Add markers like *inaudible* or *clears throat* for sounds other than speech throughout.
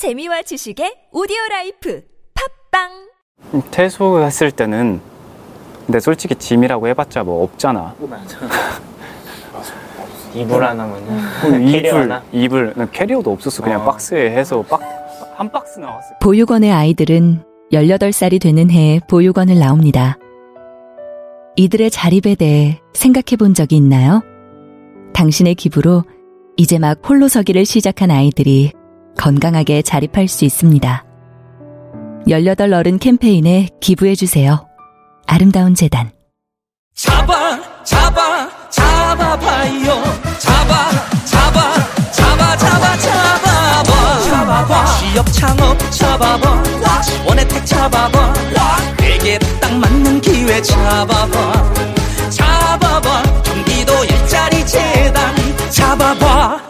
재미와 지식의 오디오 라이프 팟빵 퇴소했을 때는 근데 솔직히 짐이라고 해봤자 뭐 없잖아. *laughs* 이불 하나면은 *laughs* 캐리어 이불. 이불, 난 캐리어도 없었어. 그냥 어. 박스에 해서 박, 한 박스 나왔어. 보육원의 아이들은 18살이 되는 해에 보육원을 나옵니다. 이들의 자립에 대해 생각해 본 적이 있나요? 당신의 기부로 이제 막 홀로 서기를 시작한 아이들이 건강하게 자립할 수 있습니다. 18 어른 캠페인에 기부해 주세요. 아름다운 재단. 잡아 잡아 잡아봐요. 잡아 잡아 잡아 잡아 잡아봐. 잡아봐. 취업 창업 잡아봐. 원혜택 잡아봐. 내게 딱 맞는 기회 잡아봐. 잡아봐. 경기도 일자리 재단. 잡아봐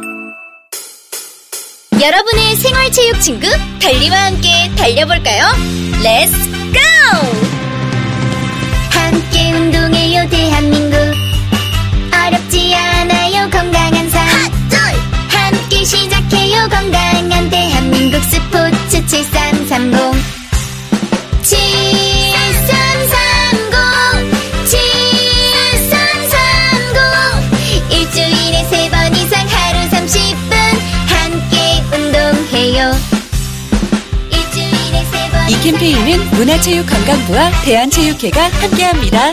여러분의 생활체육 친구 달리와 함께 달려볼까요? Let's go! 함께 운동해요 대한민국. 어렵지 않아요 건강한 삶. 함께 시작해요 건강한 대한민국 스포츠 7330 7330 이 캠페인은 문화체육관광부와 대한체육회가 함께합니다.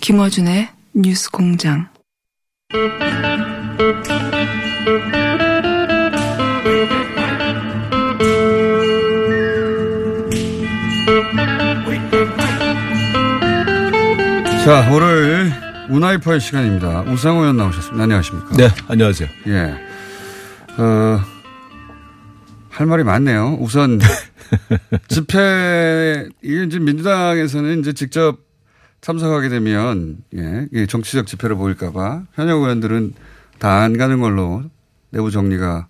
김어준의 뉴스 공장. 자, 오늘 문화이파의 시간입니다. 우상호 의원 나오셨습니다. 안녕하십니까? 네, 안녕하세요. 예. 어, 할 말이 많네요. 우선, *laughs* 집회, 이게 이제 민주당에서는 이제 직접 참석하게 되면, 예, 정치적 집회를 보일까봐 현역 의원들은 다 안 가는 걸로 내부 정리가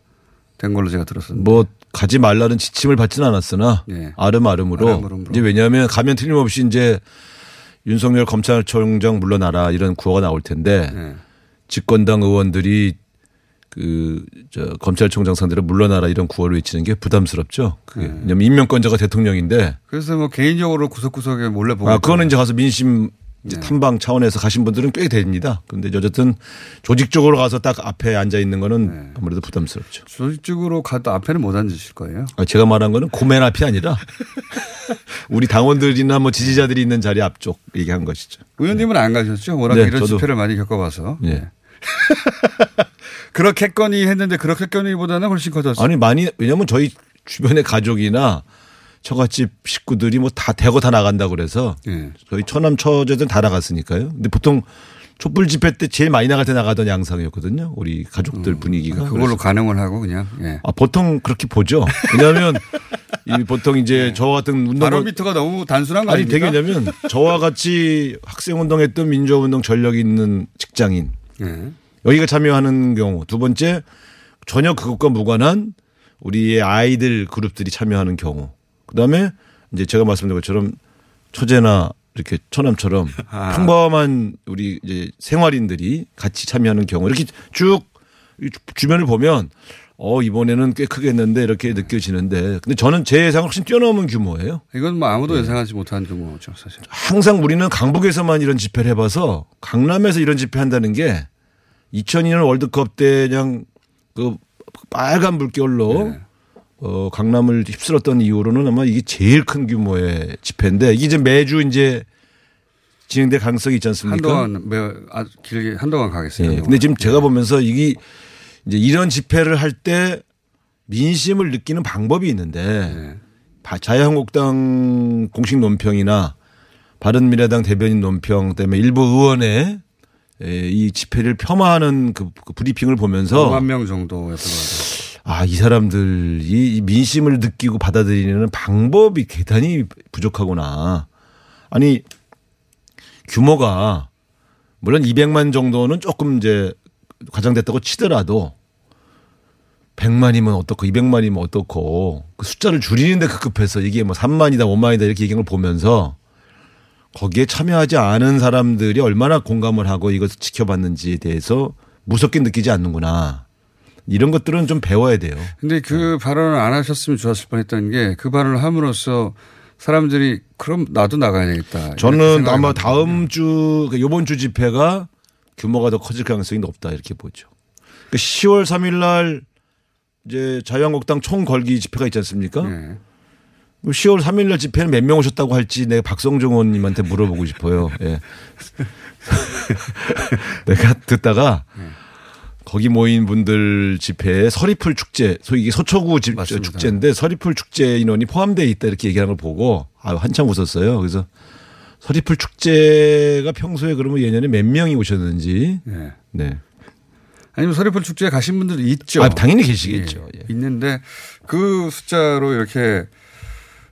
된 걸로 제가 들었습니다. 뭐 가지 말라는 지침을 받지는 않았으나 예. 아름아름으로 아름아름으로. 이제 왜냐하면 가면 틀림없이 이제 윤석열 검찰총장 물러나라 이런 구호가 나올 텐데 예. 집권당 의원들이 그 저 검찰총장 상대로 물러나라 이런 구호를 외치는 게 부담스럽죠. 그게 네. 왜냐면 임명권자가 대통령인데 그래서 뭐 개인적으로 구석구석에 몰래 보고. 아 그거는 이제 가서 민심 이제 네. 탐방 차원에서 가신 분들은 꽤 됩니다. 근데 어쨌든 조직적으로 가서 딱 앞에 앉아 있는 거는 네. 아무래도 부담스럽죠. 조직적으로 가도 앞에는 못 앉으실 거예요. 아, 제가 말한 거는 고맨 앞이 아니라 *laughs* 우리 당원들이나 뭐 지지자들이 있는 자리 앞쪽 얘기한 것이죠. 의원님은 안 가셨죠? 워낙 네, 이런 저도. 집회를 많이 겪어봐서. *laughs* 예. 그렇겠거니 했는데 그렇겠거니보다는 훨씬 커졌어요. 아니 많이 왜냐면 저희 주변의 가족이나 처갓집 식구들이 뭐 다 대거 다 나간다 그래서 예. 저희 처남 처제들 다 나갔으니까요. 근데 보통 촛불 집회 때 제일 많이 나갈 때 나가던 양상이었거든요. 우리 가족들 분위기가. 음, 그걸로 그래서 가능을 하고 그냥. 예. 아, 보통 그렇게 보죠. 왜냐하면 이 보통 이제 저와 같은 운동 네. 바로미터가 너무 단순한 거 아니 아닙니까? 되게 왜냐면 저와 같이 학생 운동했던 민주화 운동 전력이 있는 직장인 예. 여기가 참여하는 경우 두 번째 전혀 그것과 무관한 우리의 아이들 그룹들이 참여하는 경우 그다음에 이제 제가 말씀드린 것처럼 처제나 이렇게 처남처럼 *laughs* 아. 평범한 우리 이제 생활인들이 같이 참여하는 경우 이렇게 쭉이 주변을 보면 어 이번에는 꽤 크겠는데 이렇게 느껴지는데 근데 저는 제 예상을 훨씬 뛰어넘은 규모예요. 이건 뭐 아무도 네. 예상하지 못한 규모죠, 사실. 항상 우리는 강북에서만 이런 집회를 해봐서 강남에서 이런 집회 한다는 게 2002년 월드컵 때 그냥 그 빨간 물결로 네. 어, 강남을 휩쓸었던 이후로는 아마 이게 제일 큰 규모의 집회인데 이게 이제 매주 이제 진행될 가능성이 있지 않습니까? 한동안 매 아, 길게 한동안 가겠어요. 예. 근데 지금 제가 보면서 이게 이제 이런 집회를 할 때 민심을 느끼는 방법이 있는데 네. 바- 자유한국당 공식 논평이나 바른미래당 대변인 논평 때문에 일부 의원의 에, 이 집회를 폄하하는 그, 그 브리핑을 보면서 5만 명 정도였던 것 같아요. 아, 이 사람들이 이 민심을 느끼고 받아들이는 방법이 대단히 부족하구나. 아니, 규모가 물론 200만 정도는 조금 이제 과장됐다고 치더라도 100만이면 어떻고 200만이면 어떻고 그 숫자를 줄이는데 급급해서 이게 뭐 3만이다 5만이다 이렇게 얘기하는 걸 보면서 거기에 참여하지 않은 사람들이 얼마나 공감을 하고 이것을 지켜봤는지에 대해서 무섭게 느끼지 않는구나. 이런 것들은 좀 배워야 돼요. 근데 그 발언을 안 하셨으면 좋았을 뻔했던 게 그 발언을 함으로써 사람들이 그럼 나도 나가야 되겠다. 저는 아마. 다음 주, 그 요번 주 집회가 규모가 더 커질 가능성이 높다 이렇게 보죠. 그 10월 3일 날 이제 자유한국당 총 걸기 집회가 있지 않습니까? 네. 10월 3일 날 집회는 몇 명 오셨다고 할지 내가 박성종 의원님한테 물어보고 싶어요. 예. *laughs* 내가 듣다가 거기 모인 분들 집회에 서리풀 축제, 소위 이게 서초구 집. 축제인데 서리풀 축제 인원이 포함되어 있다 이렇게 얘기하는 걸 보고 아 한참 웃었어요. 그래서 서리풀 축제가 평소에 그러면 예년에 몇 명이 오셨는지. 네. 네. 아니면 서리풀 축제에 가신 분들도 있죠. 아, 당연히 계시겠죠. 예, 있는데 그 숫자로 이렇게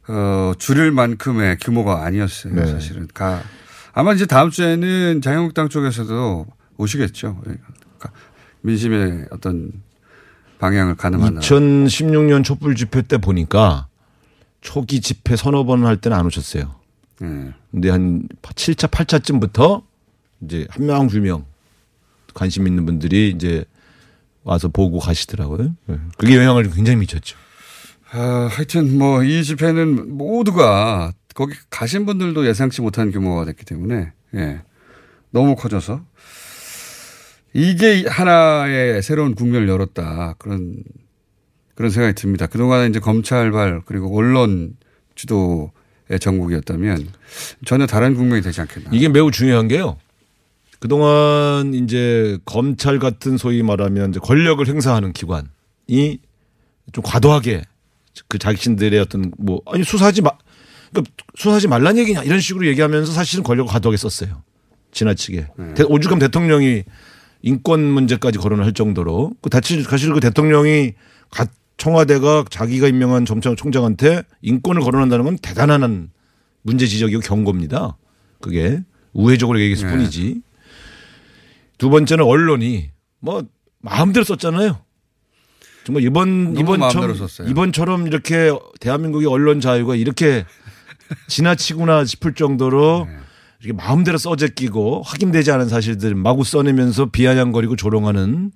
어, 줄일 만큼의 규모가 아니었어요. 네. 사실은. 가 아마 이제 다음 주에는 자유한국당 쪽에서도 오시겠죠. 예. 가- 민심의 어떤 방향을 가늠하는. 2016년 촛불 집회 때 보니까 초기 집회 서너 번 할 때는 안 오셨어요. 네. 근데 한 7차, 8차쯤부터 이제 한 명, 두 명 관심 있는 분들이 이제 와서 보고 가시더라고요. 네. 그게 영향을 굉장히 미쳤죠. 아, 하여튼 뭐 이 집회는 모두가 거기 가신 분들도 예상치 못한 규모가 됐기 때문에 예. 너무 커져서 이게 하나의 새로운 국면을 열었다 그런 그런 생각이 듭니다. 그동안 이제 검찰발 그리고 언론 주도의 전국이었다면 전혀 다른 국면이 되지 않겠나. 이게 매우 중요한 게요. 그동안 이제 검찰 같은 소위 말하면 이제 권력을 행사하는 기관이 좀 과도하게 그 자신들의 어떤 뭐 아니 수사하지 마 그러니까 수사하지 말란 얘기냐 이런 식으로 얘기하면서 사실은 권력을 과도하게 썼어요. 지나치게. 대- 오죽하면 대통령이 인권 문제까지 거론을 할 정도로 그 사실 사실 그 대통령이 가- 청와대가 자기가 임명한 검찰총장한테 인권을 거론한다는 건 대단한 문제 지적이고 경고입니다. 그게 우회적으로 얘기했을 네. 뿐이지. 두 번째는 언론이 뭐 마음대로 썼잖아요. 정말 이번 너무 이번처럼. 이번처럼 이렇게 대한민국의 언론 자유가 이렇게 지나치구나 싶을 정도로 네. 이렇게 마음대로 써제끼고 확인되지 않은 사실들 마구 써내면서 비아냥거리고 조롱하는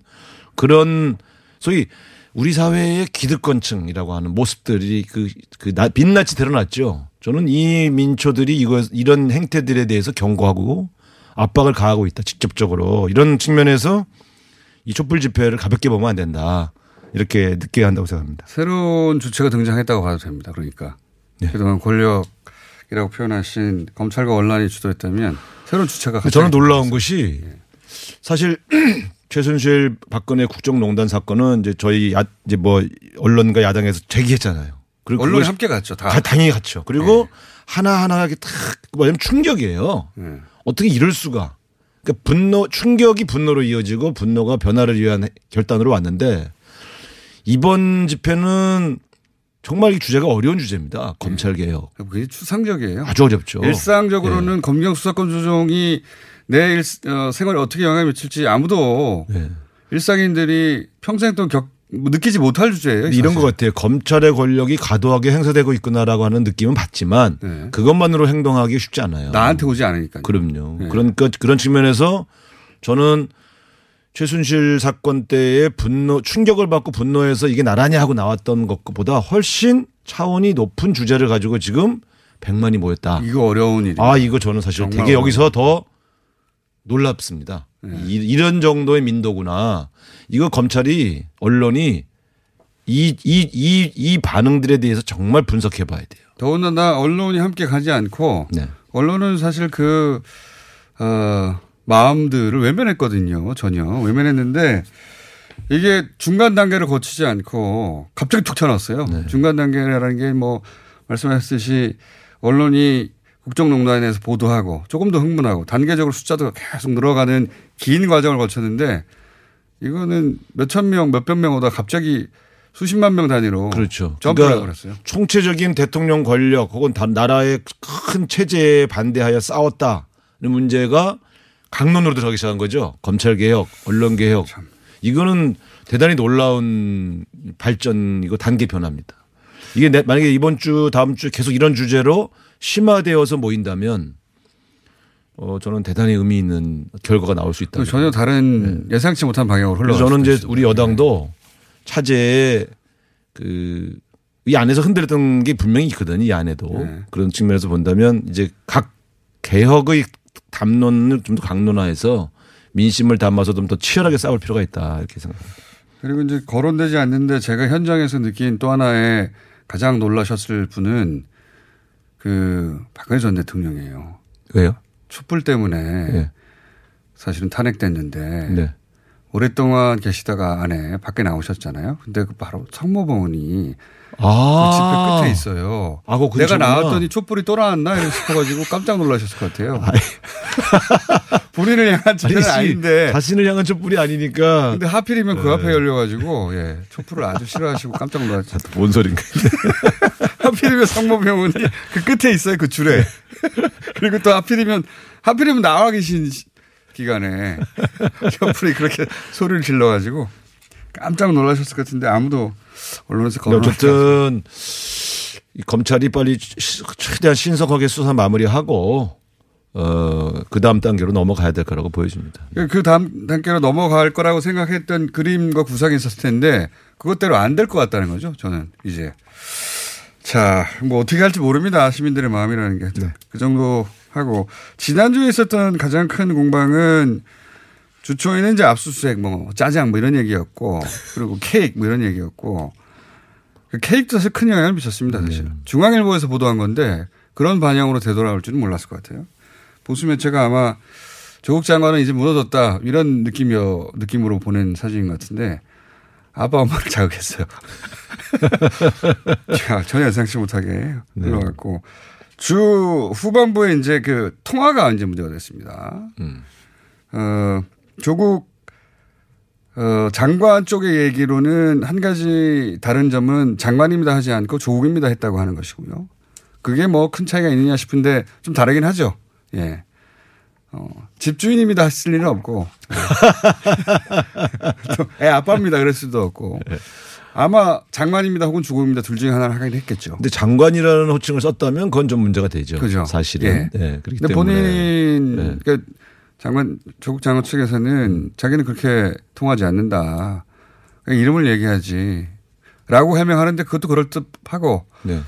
그런 소위 우리 사회의 기득권층이라고 하는 모습들이 그, 그, 나- 빛나이 드러났죠. 저는 이 민초들이 이거, 이런 행태들에 대해서 경고하고 압박을 가하고 있다. 직접적으로. 이런 측면에서 이 촛불 집회를 가볍게 보면 안 된다. 이렇게 느껴야 한다고 생각합니다. 새로운 주체가 등장했다고 봐도 됩니다. 그러니까 네. 그동안 권력 이라고 표현하신 검찰과 언론이 주도했다면 새로운 주체가 저는 놀라운 것이 사실 *clears throat* 최순실 박근혜 국정농단 사건은 이제 저희 야, 이제 뭐 언론과 야당에서 제기했잖아요. 그리고 언론이 함께 갔죠. 다. 다 당연히 갔죠. 그리고 하나하나하게 탁 뭐냐면 충격이에요. 네. 어떻게 이럴 수가. 그러니까 분노 충격이 분노로 이어지고 분노가 변화를 위한 결단으로 왔는데 이번 집회는 정말 이 주제가 어려운 주제입니다. 검찰 개혁. 그게 추상적이에요. 아주 어렵죠. 일상적으로는 검경 수사권 조정이 내 일, 어, 생활에 어떻게 영향을 미칠지 아무도 네. 일상인들이 평생 동안 겪, 뭐 느끼지 못할 주제예요. 이런. 것 같아요. 검찰의 권력이 과도하게 행사되고 있구나라고 하는 느낌은 받지만 네. 그것만으로 행동하기 쉽지 않아요. 나한테 오지 않으니까. 그럼요. 네. 그러니까 그런 측면에서 저는 최순실 사건 때의 분노, 충격을 받고 분노해서 이게 나라냐 하고 나왔던 것보다 훨씬 차원이 높은 주제를 가지고 지금 100만이 모였다. 이거 어려운 일이. 아, 이거 저는 사실 되게 여기서 더 놀랍습니다. 네. 이, 이런 정도의 민도구나. 이거 검찰이, 언론이 이, 이, 이, 이 반응들에 대해서 정말 분석해 봐야 돼요. 더군다나 언론이 함께 가지 않고 네. 언론은 사실 그, 어, 마음들을 외면했거든요. 전혀. 외면했는데 이게 중간 단계를 거치지 않고 갑자기 툭 쳐놨어요. 네. 중간 단계라는 게 뭐 말씀하셨듯이 언론이 국정농단에 대해서 보도하고 조금 더 흥분하고 단계적으로 숫자도 계속 늘어가는 긴 과정을 거쳤는데 이거는 몇천 명, 몇백 명 오다 갑자기 수십만 명 단위로 그렇죠. 점프를 그러니까 그랬어요. 총체적인 대통령 권력 혹은 다- 나라의 큰 체제에 반대하여 싸웠다는 문제가 강론으로 들어가기 시작한 거죠. 검찰 개혁, 언론 개혁. 이거는 대단히 놀라운 발전이고 단계 변화입니다. 이게 내- 만약에 이번 주 다음 주 계속 이런 주제로 심화되어서 모인다면 어 저는 대단히 의미 있는 결과가 나올 수 있다. 전혀 다른 예상치 못한 방향으로 흘러. 네. 저는 이제 우리 여당도 차제에 그 이 안에서 흔들렸던 게 분명히 있거든요. 이 안에도 네. 그런 측면에서 본다면 이제 각 개혁의 담론을 좀 더 강론화해서 민심을 담아서 좀 더 치열하게 싸울 필요가 있다 이렇게 생각합니다. 그리고 이제 거론되지 않는데 제가 현장에서 느낀 또 하나의 가장 놀라셨을 분은 그 박근혜 전 대통령이에요. 왜요? 촛불 때문에 네. 사실은 탄핵됐는데 네. 오랫동안 계시다가 안에 밖에 나오셨잖아요. 근데 그 바로 성모병원이 아. 그 집회 끝에 있어요. 아, 그거 내가. 나왔더니 촛불이 또 나왔나 이러 싶어가지고 깜짝 놀라셨을 것 같아요. *laughs* 본인을 향한 아니지. 아닌데 자신을 향한 촛불이 아니니까. 근데 하필이면 그 네. 앞에 열려가지고 예 촛불을 아주 싫어하시고 깜짝 놀랐죠. 뭔 소린가. *laughs* 하필이면 성모병원이 그 끝에 있어요 그 줄에. 그리고 또 하필이면 하필이면 나와 계신 시- 기간에 *laughs* 촛불이 그렇게 소리를 질러가지고 깜짝 놀라셨을 것 같은데 아무도 언론에서 근데 거론하지 어쨌든 이 검찰이 빨리 시- 최대한 신속하게 수사 마무리하고 어, 그 다음 단계로 넘어가야 될 거라고 보여집니다. 그 다음 단계로 넘어갈 거라고 생각했던 그림과 구상이 있었을 텐데 그것대로 안 될 것 같다는 거죠. 저는 이제 자, 뭐 어떻게 할지 모릅니다. 시민들의 마음이라는 게. 그 정도 하고 지난주에 있었던 가장 큰 공방은 주초에는 이제 압수수색 뭐 짜장 뭐 이런 얘기였고 그리고 케이크 뭐 이런 얘기였고 그 케이크도 사실 큰 영향을 미쳤습니다. 사실. 중앙일보에서 보도한 건데 그런 반영으로 되돌아올 줄은 몰랐을 것 같아요. 보수 매체가 아마 조국 장관은 이제 무너졌다 이런 느낌이요 느낌으로 보낸 사진 같은데 아빠 엄마를 자극했어요. *laughs* 자, 전혀 예상치 못하게 흘러갔고 주 후반부에 이제 그 통화가 이제 문제가 됐습니다. 어, 조국 어, 장관 쪽의 얘기로는 한 가지 다른 점은 장관입니다 하지 않고 조국입니다 했다고 하는 것이고요. 그게 뭐 큰 차이가 있느냐 싶은데 좀 다르긴 하죠. 예. 어, 집주인입니다 했을 일은 없고. *laughs* 또애 아빠입니다 그럴 수도 없고. 아마 장관입니다 혹은 주국입니다 둘 중에 하나를 하긴 했겠죠. 근데 장관이라는 호칭을 썼다면 그건 좀 문제가 되죠. 그죠. 사실은. 예. 네, 그렇기 근데 때문에. 본인 네. 그러니까 장관 조국 장관 측에서는 자기는 그렇게 통하지 않는다. 그냥 이름을 얘기하지. 라고 해명하는데 그것도 그럴 듯하고 네.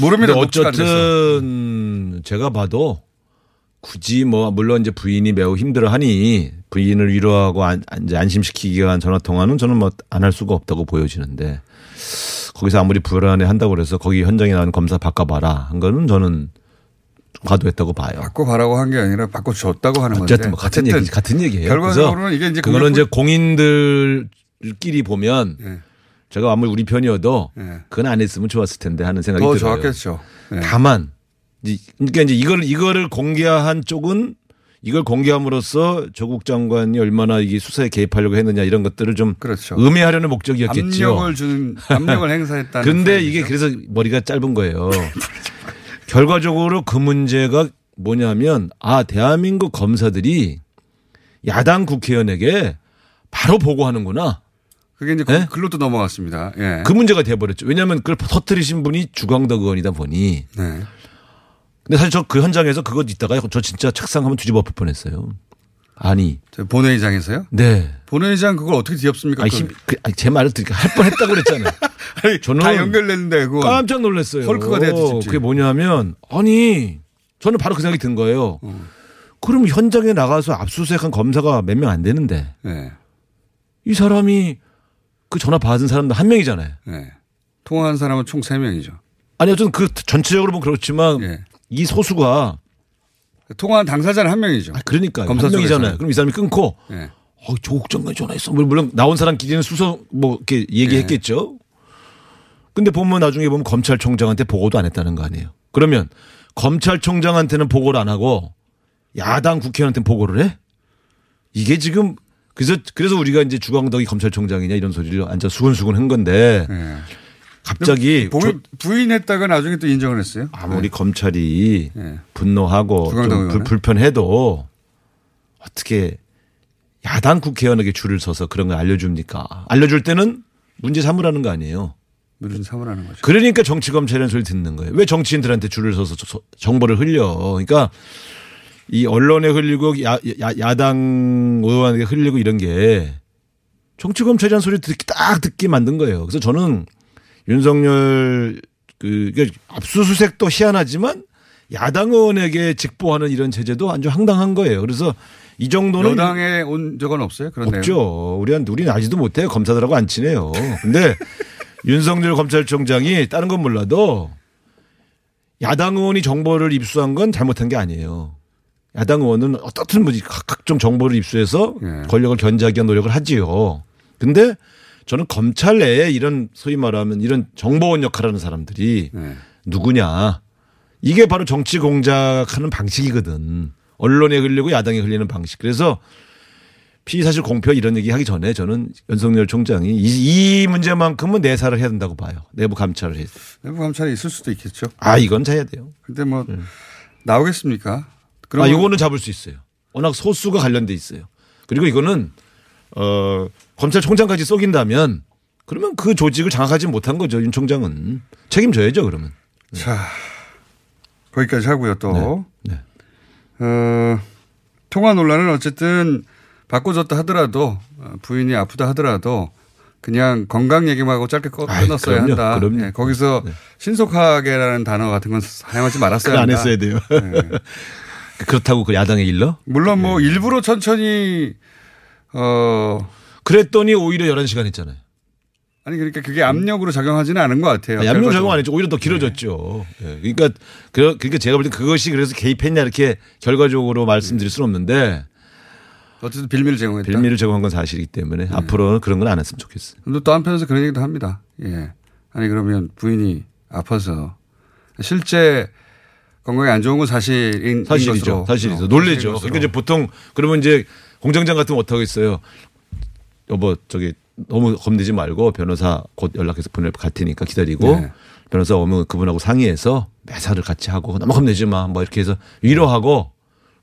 모릅니다. 어쨌든 제가 봐도 굳이 뭐 물론 이제 부인이 매우 힘들어하니 부인을 위로하고 안, 이제 안심시키기 위한 전화 통화는 저는 뭐 안 할 수가 없다고 보여지는데 거기서 아무리 불안해 한다고 그래서 거기 현장에 나온 검사 바꿔봐라 한 거는 저는 좀 과도했다고 봐요. 바꿔 바라고 한 게 아니라 바꿔 줬다고 하는 건데. 어쨌든 뭐 같은 어쨌든 얘기 같은 얘기예요. 결과적으로는 이게 이제 그거는 이제 공인들끼리 보면 예. 제가 아무리 우리 편이어도 예. 그건 안 했으면 좋았을 텐데 하는 생각이 더 들어요. 좋았겠죠. 예. 다만 그러니까 이제 이걸 이거를 공개한 쪽은 이걸 공개함으로써 조국 장관이 얼마나 이게 수사에 개입하려고 했느냐 이런 것들을 좀 그렇죠. 음해하려는 목적이었겠죠. 압력을 주는 압력을 행사했다는. 근데. 이게 그래서 머리가 짧은 거예요. 결과적으로 그 문제가 뭐냐면 아 대한민국 검사들이 야당 국회의원에게 바로 보고하는구나. 그게 이제 예? 글로 또 넘어갔습니다. 예. 그 문제가 돼버렸죠. 왜냐하면 그걸 터뜨리신 분이 주광덕 의원이다 보니. 네. 근데 사실 저 그 현장에서 그거 있다가 저 진짜 책상 한번 뒤집어 엎을 뻔했어요. 아니. 저 본회의장에서요? 네. 본회의장 그걸 어떻게 뒤엎습니까? 아니? 힘, 그, 아니, 제 말을 듣니까 할 뻔했다고 그랬잖아요. *laughs* 아니, 저는 다 연결됐는데 그거 깜짝 놀랐어요. 헐크가 돼야 뒤집지. 그게 뭐냐면 아니 저는 바로 그 생각이 든 거예요. 어. 그럼 현장에 나가서 압수수색한 검사가 몇 명 안 되는데 네. 이 사람이 그 전화 받은 사람도 한 명이잖아요. 네. 통화한 사람은 총 3명이죠. 아니 어쨌든 그 전체적으로 보면 그렇지만 예. 이 소수가 통화한 당사자는 한 명이죠. 그러니까 검사 한 명이잖아요. 그럼 이 사람이 끊고 예. 어, 조국 장관이 전화했어. 뭐 물론 나온 사람 기준은 수서 뭐 이렇게 얘기했겠죠. 근데 보면 나중에 보면 검찰총장한테 보고도 안 했다는 거 아니에요. 그러면 검찰총장한테는 보고를 안 하고 야당 국회의원한테 보고를 해? 이게 지금 그래서 그래서 우리가 이제 주광덕이 검찰총장이냐 이런 소리를 앉아 수근수근 한 건데 네. 갑자기 부인, 부인 했다가 나중에 또 인정을 했어요. 아무리 검찰이 네. 분노하고? 불- 불편해도 어떻게 야당 국회의원에게 줄을 서서 그런 걸 알려줍니까? 알려줄 때는 문제 삼으라는 거 아니에요. 무슨 사물하는 거죠. 그러니까 정치 검찰이라는 소리 듣는 거예요. 왜 정치인들한테 줄을 서서 정보를 흘려? 그러니까 이 언론에 흘리고 야, 야, 당 의원에게 흘리고 이런 게 정치 검찰이라는 소리 듣기 딱 듣게 만든 거예요. 그래서 저는 윤석열 그 이게 압수수색도 희한하지만 야당 의원에게 직보하는 이런 제재도 아주 황당한 거예요. 그래서 이 정도는 여당에 온 적은 없어요. 그런. 없죠. 우리한 우리는 알지도 못해요. 검사들하고 안 친해요. 근데 *laughs* 윤석열 검찰총장이 다른 건 몰라도 야당 의원이 정보를 입수한 건 잘못한 게 아니에요. 야당 의원은 어떻든 뭐지 각- 각종 정보를 입수해서 예. 권력을 견제하기 위한 노력을 하지요. 근데 저는 검찰 내에 이런 소위 말하면 이런 정보원 역할하는 사람들이 네. 누구냐. 이게 바로 정치 공작하는 방식이거든. 언론에 흘리고 야당에 흘리는 방식. 그래서 피사실 공표 이런 얘기 하기 전에 저는 윤석열 총장이 이, 이 문제만큼은 내사를 해야 된다고 봐요. 내부 감찰을 해서. 내부 감찰이 있을 수도 있겠죠. 아, 이건 해야 돼요. 근데 뭐 나오겠습니까? 아, 이거는 잡을 수 있어요. 워낙 소수가 관련돼 있어요. 그리고 이거는 어 검찰총장까지 쏘긴다면 그러면 그 조직을 장악하지 못한 거죠. 윤 총장은 책임져야죠. 그러면. 자 거기까지 하고요. 또 네. 어, 통화 논란은 어쨌든 바꿔줬다 하더라도 어, 부인이 아프다 하더라도 그냥 건강 얘기만 하고 짧게 끊었어야 그럼요, 한다. 그럼요. 예, 거기서 신속하게라는 단어 같은 건 사용하지 말았어야 그거 안 한다. 했어야 돼요. 예. *laughs* 그렇다고 그 야당에 일러? 물론 뭐 일부러 천천히 어 그랬더니 오히려 11시간 했잖아요. 아니 그러니까 그게 압력으로 작용하지는 않은 것 같아요. 아, 양명 작용 안. 했죠. 오히려 더 길어졌죠. 예. 그러니까 그, 그러니까 제가 볼 때 그것이 그래서 개입했냐 이렇게 결과적으로 말씀드릴 수는 없는데 어쨌든 빌미를 제공했다. 빌미를 제공한 건 사실이기 때문에 앞으로는 그런 건 안 했으면 좋겠어요. 근데 또 한편에서 그런 얘기도 합니다. 예. 아니 그러면 부인이 아파서 실제 건강이 안 좋은 건 사실인 사실이죠. 사실이죠. 어, 놀래죠. 그러니까 이제 보통 그러면 이제 공장장 같으면 어떻게 하겠어요. 여보 저기 너무 겁내지 말고 변호사 곧 연락해서 보낼 갈 테니까 기다리고 네. 변호사 오면 그분하고 상의해서 매사를 같이 하고 너무 겁내지 마. 뭐 이렇게 해서 위로하고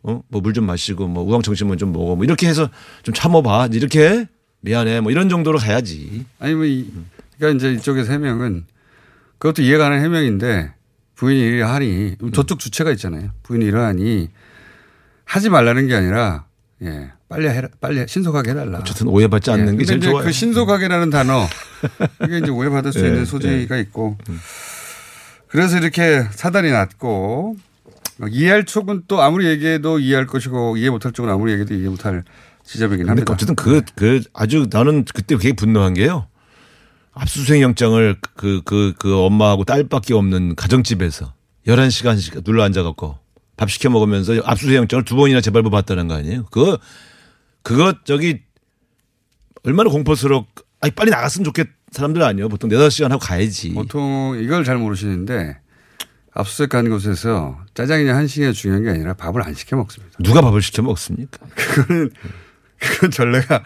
어? 뭐 물 좀 마시고 뭐 우황청심은 좀 먹어. 뭐 이렇게 해서 좀 참아봐. 이렇게 미안해. 뭐 이런 정도로 가야지. 아니 뭐 이, 그러니까 이제 이쪽에서 해명은 그것도 이해가 가는 해명인데 부인이 이러하니 저쪽 주체가 있잖아요. 부인이 이러하니 하지 말라는 게 아니라 예 빨리 해라 빨리 신속하게 해달라. 어쨌든 오해받지 않는 게 근데 제일 좋아요. 그 신속하게라는 단어 이게 이제 오해받을 수 네, *laughs* 있는 소지가 있고 그래서 이렇게 사단이 났고 이해할 쪽은 또 아무리 얘기해도 이해할 것이고 이해 못할 쪽은 아무리 얘기해도 이해 못할 지점이긴 합니다. 어쨌든 그, 그 아주 나는 그때 되게 분노한 게요. 압수수색 영장을 그, 그, 그 엄마하고 딸밖에 없는 가정집에서 11시간씩 눌러 앉아갖고 밥 시켜 먹으면서 압수수색 영장을 두 번이나 재발부 받다는 거 아니에요? 그거, 그거 저기 얼마나 공포스럽, 아니 빨리 나갔으면 좋겠 사람들 아니에요. 보통 4, 5시간 하고 가야지. 보통 이걸 잘 모르시는데 압수수색 간 곳에서 짜장이냐 한식이냐 중요한 게 아니라 밥을 안 시켜 먹습니다. 누가 밥을 시켜 먹습니까? *laughs* 그거는 그건 전례가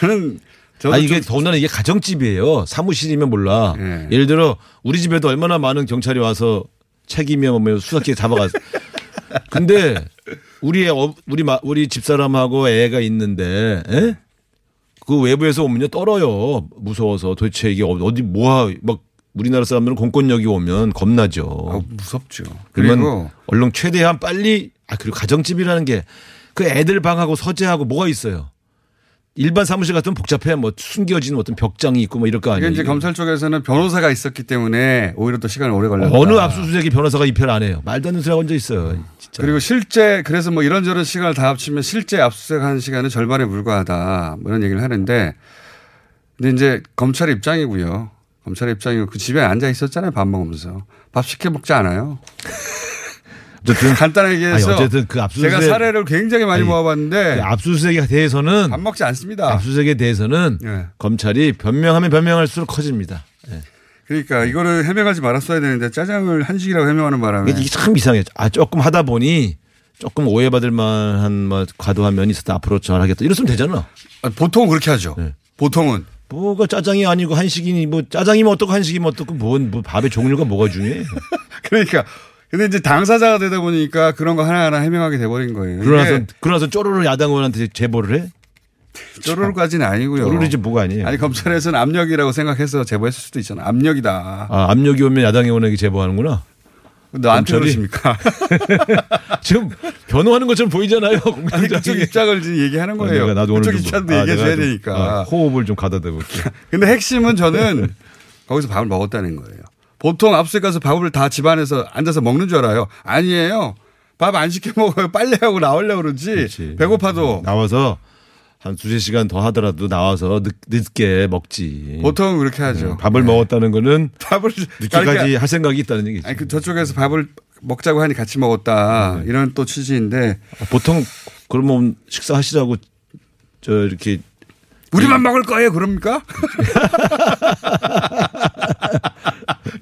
저는 아 이게 좀- 더군다나 이게 가정집이에요. 사무실이면 몰라. 예. 예를 들어 우리 집에도 얼마나 많은 경찰이 와서 책임이며 뭐 수사기에 잡아갔어. *laughs* 근데 우리 애, 우리 마- 우리 집사람하고 애가 있는데 에? 그 외부에서 오면요 떨어요. 무서워서 도대체 이게 어디 뭐야 막 우리나라 사람들은 공권력이 오면 겁나죠. 아, 무섭죠. 그러면 얼른 최대한 빨리 아 그리고 가정집이라는 게 그 애들 방하고 서재하고 뭐가 있어요. 일반 사무실 같으면 복잡해. 뭐 숨겨진 어떤 벽장이 있고 뭐 이럴 거 이게 아니에요. 이제 검찰 쪽에서는 변호사가 있었기 때문에 오히려 또 시간이 오래 걸렸다. 어느 압수수색이 변호사가 입회를 안 해요. 말도 안 되는 소리가 혼자 있어요. 진짜. 그리고 실제 그래서 뭐 이런저런 시간을 다 합치면 실제 압수수색 한 시간은 절반에 불과하다. 뭐 이런 얘기를 하는데 근데 이제 검찰 입장이고요. 검찰 입장이고 그 집에 앉아 있었잖아요. 밥 먹으면서 밥 시켜 먹지 않아요. 어쨌든 간단하게 아니, 해서 어쨌든 그 압수수색 제가 사례를 굉장히 많이 아니, 모아봤는데 그 압수수색에 대해서는 밥 먹지 않습니다. 압수수색에 대해서는 예. 검찰이 변명하면 변명할수록 커집니다. 예. 그러니까 이거를 해명하지 말았어야 되는데 짜장을 한식이라고 해명하는 바람에 이게 참 이상해. 아 조금 하다 보니 조금 오해받을 만한 뭐 과도한 면이 있었다. 앞으로 잘하겠다. 이랬으면 되잖아. 아, 보통 그렇게 하죠. 네. 보통은 뭐가 짜장이 아니고 한식이니 뭐 짜장이면 어떻고 한식이면 어떻고 뭔 뭐 밥의 종류가 뭐가 중요해. *laughs* 그러니까 근데 이제 당사자가 되다 보니까 그런 거 하나하나 해명하게 돼버린 거예요. 그러나서 그러나서 쪼르르 야당 의원한테 제보를 해? 쪼르르까지는 아니고요. 쪼르르지 뭐가 아니에요. 아니 검찰에서는 압력이라고 생각해서 제보했을 수도 있잖아. 압력이다. 아, 압력이 오면 야당 의원에게 제보하는구나. 나한테? 그러십니까? *laughs* 지금 변호하는 것처럼 보이잖아요. 아니. 그쪽 입장을 지금 얘기하는 거예요. 내가 나도 오늘 그쪽 입장도 아, 얘기해줘야 되니까. 아, 호흡을 좀 가다대고. *laughs* 근데 핵심은 저는 *laughs* 거기서 밥을 먹었다는 거예요. 보통 압수수색 가서 밥을 다 집안에서 앉아서 먹는 줄 알아요. 아니에요. 밥 안 시켜 먹어요. 빨리 하고 나오려고 그러지. 그렇지. 배고파도. 나와서 한 두세 시간 더 하더라도 나와서 늦, 늦게 먹지. 보통 그렇게 하죠. 음, 밥을 네. 먹었다는 거는 밥을 늦게까지 그러니까 할 생각이 있다는 얘기죠. 아니 그 저쪽에서 밥을 먹자고 하니 같이 먹었다. 네. 이런 또 취지인데 보통 그러면 식사하시라고 저 이렇게 우리만 먹을 거예요. 그럽니까? *laughs*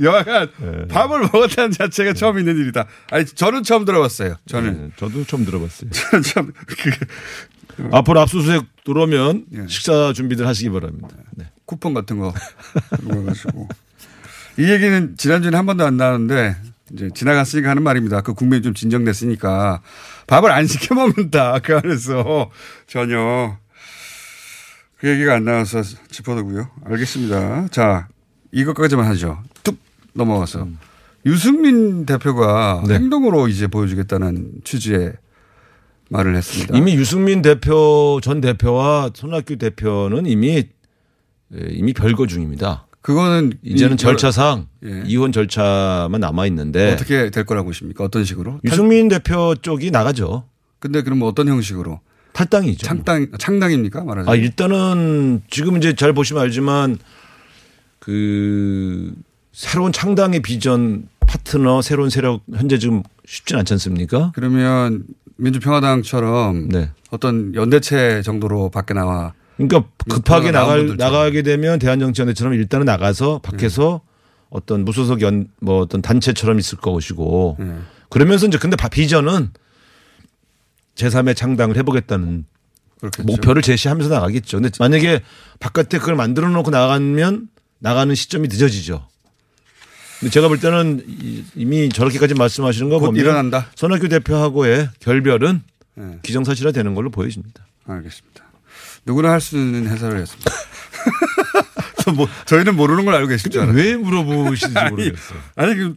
여하간 네. 밥을 먹었다는 자체가 처음 있는 일이다. 아니 저는 처음 들어봤어요. 저는 네, 저도 처음 들어봤어요. *laughs* 저는 처음 그 앞으로 압수수색 들어오면 예. 식사 준비들 하시기 바랍니다. 네. 쿠폰 같은 거 가지고 이 얘기는 지난주에 한 번도 안 나왔는데 이제 지나갔으니까 하는 말입니다. 그 국민이 좀 진정됐으니까 밥을 안 시켜 먹는다. 그 안에서 전혀 그 얘기가 안 나와서 짚어두고요. 알겠습니다. 자 이것까지만 하죠. 뚝 넘어가서 유승민 대표가 네. 행동으로 이제 보여주겠다는 취지의 말을 했습니다. 이미 유승민 대표 전 대표와 손학규 대표는 이미 예, 이미 별거 중입니다. 그거는 이제는 이- 절차상 예. 이혼 절차만 남아 있는데 어떻게 될 거라고 보십니까? 어떤 식으로? 유승민 대표 쪽이 나가죠. 근데 그럼 어떤 형식으로? 탈당이죠. 창당 창당입니까 말하자면? 아 일단은 지금 이제 잘 보시면 알지만 그 새로운 창당의 비전 파트너 새로운 세력 현재 지금 쉽진 않지 않습니까? 그러면 민주평화당처럼 네. 어떤 연대체 정도로 밖에 나와 그러니까 급하게 나갈. 나가게 되면 대한정치연대처럼 일단은 나가서 밖에서 어떤 무소속 연 뭐 어떤 단체처럼 있을 것이고 네. 그러면서 이제 근데 바- 비전은 제3의 창당을 해보겠다는 그렇겠죠. 목표를 제시하면서 나가겠죠. 근데 만약에 바깥에 그걸 만들어 놓고 나가면 나가는 시점이 늦어지죠. 근데 제가 볼 때는 이- 이미 저렇게까지 말씀하시는 거곧 보면 일어난다. 손학규 대표하고의 결별은 네. 기정사실화 되는 걸로 보여집니다. 알겠습니다. 누구나 할 수 있는 해설을 했습니다. *laughs* 뭐 저희는 모르는 걸 알고 계실 줄 알았어요. 왜 물어보시는지 아니, 모르겠어요. 아니 그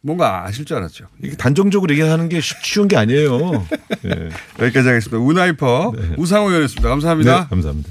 뭔가 아실 줄 알았죠. 이게 단정적으로 얘기하는 게 쉬- 쉬운 게 아니에요. 네. *laughs* 여기까지 하겠습니다. 우나이퍼 우상호 의원이었습니다. 감사합니다. 네, 감사합니다.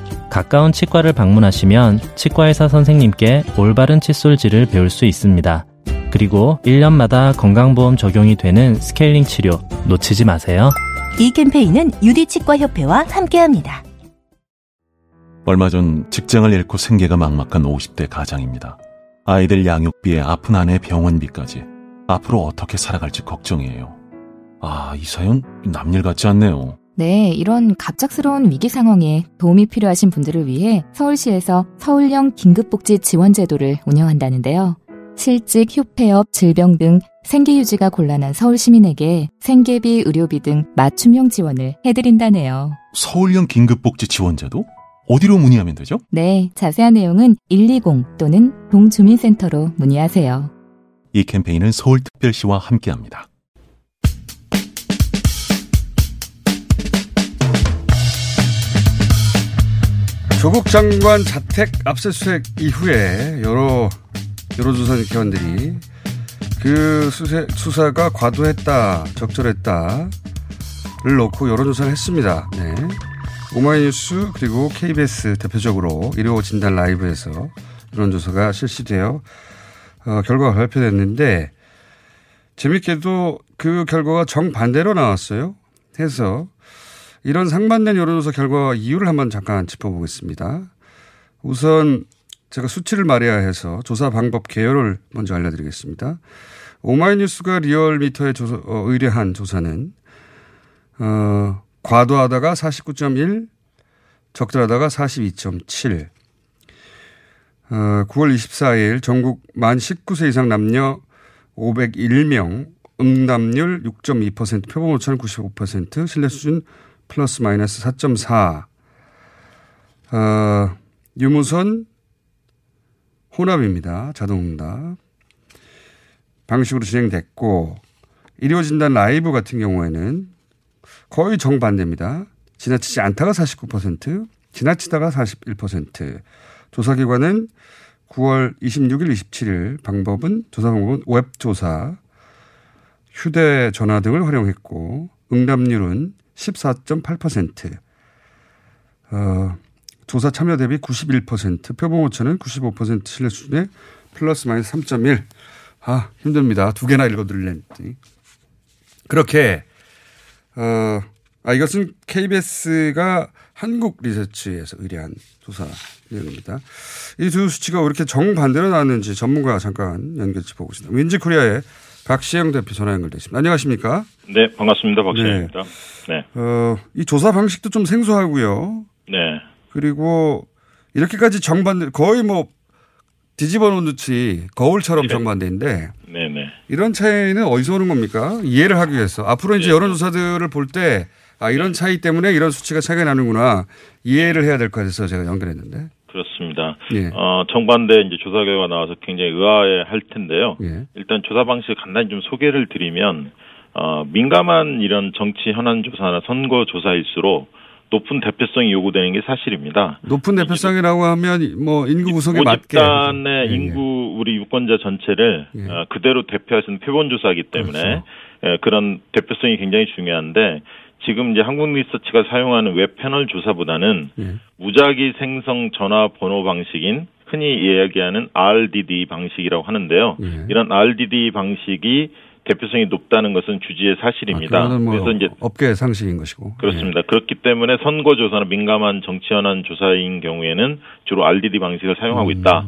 가까운 치과를 방문하시면 치과의사 선생님께 올바른 칫솔질을 배울 수 있습니다. 그리고 1년마다 건강보험 적용이 되는 스케일링 치료 놓치지 마세요. 이 캠페인은 유디치과협회와 함께합니다. 얼마 전 직장을 잃고 생계가 막막한 50대 가장입니다. 아이들 양육비에 아픈 아내 병원비까지 앞으로 어떻게 살아갈지 걱정이에요. 아, 이 사연 남일 같지 않네요. 네, 이런 갑작스러운 위기 상황에 도움이 필요하신 분들을 위해 서울시에서 서울형 긴급복지 지원제도를 운영한다는데요. 실직, 휴폐업, 질병 등 생계 유지가 곤란한 서울 시민에게 생계비, 의료비 등 맞춤형 지원을 해드린다네요. 서울형 긴급복지 지원제도? 어디로 문의하면 되죠? 네, 자세한 내용은 120 또는 동주민센터로 문의하세요. 이 캠페인은 서울특별시와 함께합니다. 조국 장관 자택 압수수색 이후에 여러 여론조사 기관들이 그 수세, 수사가 과도했다, 적절했다를 놓고 여론조사를 했습니다. 네. 오마이뉴스 그리고 KBS 대표적으로 일요 진단 라이브에서 여론조사가 실시되어 어, 결과가 발표됐는데 재밌게도 그 결과가 정반대로 나왔어요. 해서 이런 상반된 여론조사 결과 이유를 한번 잠깐 짚어보겠습니다. 우선 제가 수치를 말해야 해서 조사 방법 개요를 먼저 알려드리겠습니다. 오마이뉴스가 리얼미터에 조사, 어, 의뢰한 조사는 어, 과도하다가 49.1, 적절하다가 42.7. 어, 9월 24일 전국 만 19세 이상 남녀 501명 응답률 6.2%, 표본 오차는 95%, 신뢰 수준 플러스 마이너스 4.4. 어, 유무선 혼합입니다. 자동응답. 방식으로 진행됐고, 일요진단 라이브 같은 경우에는 거의 정반대입니다. 지나치지 않다가 49%, 지나치다가 41%. 조사기관은 9월 26일, 27일 방법은 조사 방법은 웹조사, 휴대전화 등을 활용했고 응답률은 14.8%. 어, 조사 참여 대비 91%, 표본 오차는 95% 신뢰 수준에 플러스 마이너스 3.1. 아, 힘듭니다. 두 개나 읽어드릴랬더니. 그렇게, 어, 아, 이것은 KBS가 한국 리서치에서 의뢰한 조사 내용입니다. 이 두 수치가 왜 이렇게 정반대로 나왔는지 전문가 잠깐 연결해 보겠습니다. 윈지 코리아의 박시영 대표 전화 연결되십니다. 안녕하십니까? 네, 반갑습니다. 박시영입니다. 네. 네. 어, 이 조사 방식도 좀 생소하고요. 네. 그리고 이렇게까지 정반대, 거의 뭐 뒤집어 놓은 듯이 거울처럼 네. 정반대인데. 네네. 네. 이런 차이는 어디서 오는 겁니까? 이해를 하기 위해서. 앞으로 이제 네. 여론조사들을 볼 때, 아, 이런 차이 때문에 이런 수치가 차이가 나는구나. 이해를 해야 될 것 같아서 제가 연결했는데. 그렇습니다. 예. 어, 정반대 이제 조사 결과 나와서 굉장히 의아해 할 텐데요. 예. 일단 조사 방식 간단히 좀 소개를 드리면, 어, 민감한 이런 정치 현안 조사나 선거 조사일수록 높은 대표성이 요구되는 게 사실입니다. 높은 대표성이라고 하면 뭐 인구 구성에 맞게 집단의 예, 예. 인구 우리 유권자 전체를 예. 어, 그대로 대표할 수 있는 표본 조사이기 때문에 그렇죠. 예, 그런 대표성이 굉장히 중요한데 지금 이제 한국 리서치가 사용하는 웹 패널 조사보다는 예. 무작위 생성 전화 번호 방식인 흔히 이야기하는 RDD 방식이라고 하는데요. 예. 이런 RDD 방식이 대표성이 높다는 것은 주지의 사실입니다. 아, 뭐 그래서 이제 업계 상식인 것이고 그렇습니다. 예. 그렇기 때문에 선거 조사나 민감한 정치 현안 조사인 경우에는 주로 RDD 방식을 사용하고 음. 있다.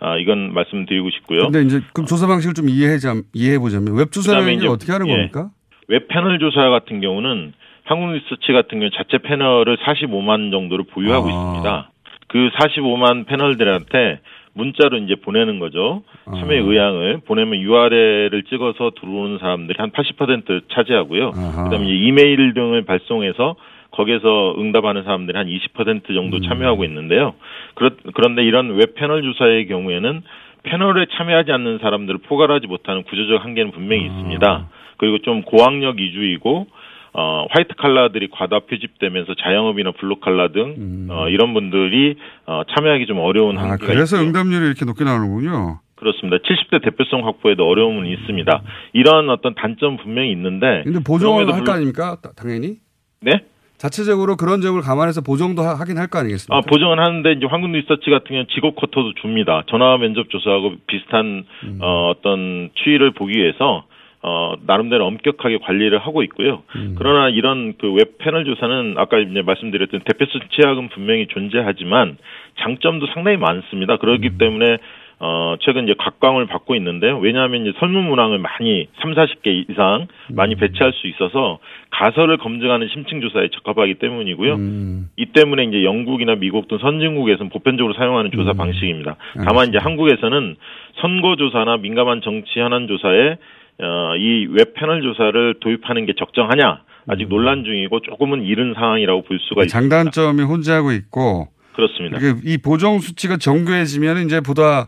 아, 이건 말씀드리고 싶고요. 근데 이제 그 조사 방식을 좀 이해해 이해해 보자면 웹 조사는 어떻게 하는 예. 겁니까? 웹 패널 조사 같은 경우는 한국 리서치 같은 경우 자체 패널을 45만 정도를 보유하고 아. 있습니다. 그 45만 패널들한테 문자로 이제 보내는 거죠. 참여 아. 의향을 보내면 URL을 찍어서 들어오는 사람들이 한 80% 차지하고요. 아하. 그다음에 이제 이메일 등을 발송해서 거기에서 응답하는 사람들이 한 20% 정도 음. 참여하고 있는데요. 그렇, 그런데 이런 웹 패널 조사의 경우에는 패널에 참여하지 않는 사람들을 포괄하지 못하는 구조적 한계는 분명히 아. 있습니다. 그리고 좀 고학력 위주이고 어, 화이트 칼라들이 과다 표집되면서 자영업이나 블루 칼라 등 음. 어, 이런 분들이 어, 참여하기 좀 어려운 아, 그래서 있고요. 응답률이 이렇게 높게 나오는군요. 그렇습니다. 70대 대표성 확보에도 어려움은 있습니다. 이런 어떤 단점 분명히 있는데. 근데 보정을 할거 아닙니까? 당연히. 네? 자체적으로 그런 점을 감안해서 보정도 하긴 할 거 아니겠습니까? 아, 보정은 하는데 이제 한국 리서치 같은 경우는 직업 쿼터도 줍니다. 전화 면접 조사하고 비슷한 음. 어, 어떤 추이를 보기 위해서 어, 나름대로 엄격하게 관리를 하고 있고요. 음. 그러나 이런 그 웹 패널 조사는 아까 이제 말씀드렸던 대표성 취약은 분명히 존재하지만 장점도 상당히 많습니다. 그렇기 음. 때문에 어, 최근 이제 각광을 받고 있는데요. 왜냐하면 이제 설문 문항을 많이 3, 40개 이상 많이 음. 배치할 수 있어서 가설을 검증하는 심층 조사에 적합하기 때문이고요. 음. 이 때문에 이제 영국이나 미국 등 선진국에서는 보편적으로 사용하는 조사 음. 방식입니다. 다만 이제 한국에서는 선거 조사나 민감한 정치 현안 조사에 어, 이 웹 패널 조사를 도입하는 게 적정하냐? 아직 논란 중이고 조금은 이른 상황이라고 볼 수가 있습니다. 장단점이 혼재하고 있고 그렇습니다. 이 보정 수치가 정교해지면 이제 보다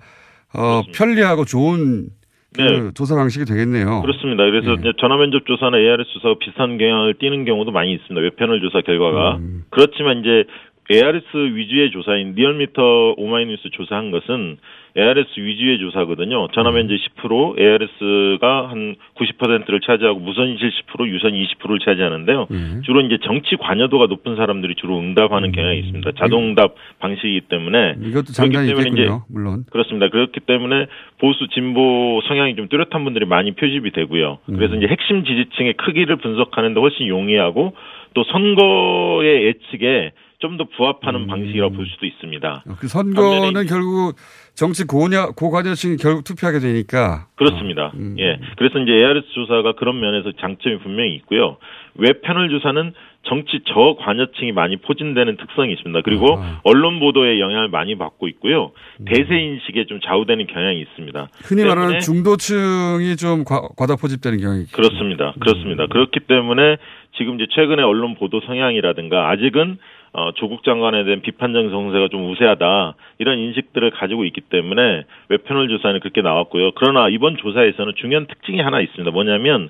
어, 편리하고 좋은 그 네. 조사 방식이 되겠네요. 그렇습니다. 그래서 이제 전화 면접 조사나 ARS 조사가 비슷한 경향을 띠는 경우도 많이 있습니다. 웹패널 조사 결과가. 음. 그렇지만 이제 ARS 위주의 조사인 리얼미터 오마이뉴스 조사한 것은 ARS 위주의 조사거든요. 전화 음. 면접 10%, ARS가 한 90%를 차지하고 무선이 80%, 유선 20%를 차지하는데요. 음. 주로 이제 정치 관여도가 높은 사람들이 주로 응답하는 경향이 있습니다. 자동응답 방식이기 때문에 이것도 그렇기 장단이 때문에 이제 있겠군요. 물론. 그렇습니다. 그렇기 때문에 보수 진보 성향이 좀 뚜렷한 분들이 많이 표집이 되고요. 그래서 이제 핵심 지지층의 크기를 분석하는데 훨씬 용이하고 또 선거의 예측에 좀 더 부합하는 방식이라고 볼 수도 있습니다. 그 선거는 결국 정치 고냐, 고관여층이 결국 투표하게 되니까. 그렇습니다. 예. 그래서 이제 ARS 조사가 그런 면에서 장점이 분명히 있고요. 웹 패널 조사는 정치 저관여층이 많이 포진되는 특성이 있습니다. 그리고 언론 보도에 영향을 많이 받고 있고요. 대세 인식에 좀 좌우되는 경향이 있습니다. 흔히 말하는 중도층이 좀 과, 과다 표집되는 경향이 그렇습니다. 그렇습니다. 그렇기 때문에 지금 이제 최근에 언론 보도 성향이라든가 아직은 어, 조국 장관에 대한 비판적 정세가 좀 우세하다 이런 인식들을 가지고 있기 때문에 웹패널 조사는 그렇게 나왔고요. 그러나 이번 조사에서는 중요한 특징이 하나 있습니다. 뭐냐면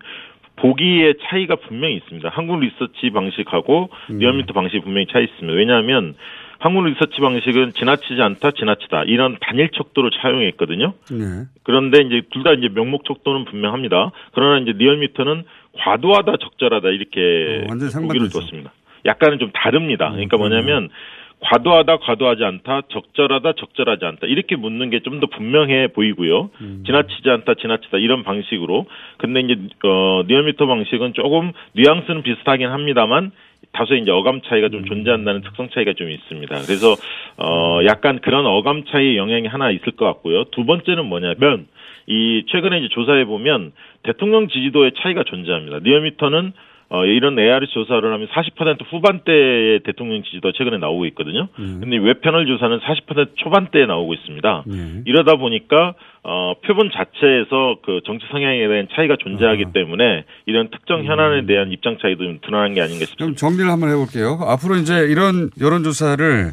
보기의 차이가 분명히 있습니다. 한국 리서치 방식하고 리얼미터 방식이 분명히 차이 있습니다. 왜냐하면 한국 리서치 방식은 지나치지 않다, 지나치다 이런 단일 척도를 차용했거든요. 네. 그런데 이제 둘 다 이제 명목 척도는 분명합니다. 그러나 이제 리얼미터는 과도하다, 적절하다 이렇게 완전 보기를 뒀습니다. 약간은 좀 다릅니다. 그러니까 뭐냐면 과도하다, 과도하지 않다, 적절하다, 적절하지 않다 이렇게 묻는 게 좀 더 분명해 보이고요. 지나치지 않다, 지나치다 이런 방식으로. 근데 이제 어 리얼미터 방식은 조금 뉘앙스는 비슷하긴 합니다만 다소 이제 어감 차이가 좀 존재한다는 특성 차이가 좀 있습니다. 그래서 어 약간 그런 어감 차이의 영향이 하나 있을 것 같고요. 두 번째는 뭐냐면 이 최근에 이제 조사해 보면 대통령 지지도의 차이가 존재합니다. 리얼미터는 어, 이런 ARS 조사를 하면 40% 후반대의 대통령 지지도가 최근에 나오고 있거든요. 근데 웹 패널 조사는 40% 초반대에 나오고 있습니다. 이러다 보니까 어, 표본 자체에서 그 정치 성향에 대한 차이가 존재하기 때문에 이런 특정 현안에 대한 입장 차이도 좀 드러난 게 아닌가 싶습니다. 좀 정리를 한번 해볼게요. 앞으로 이제 이런 여론조사를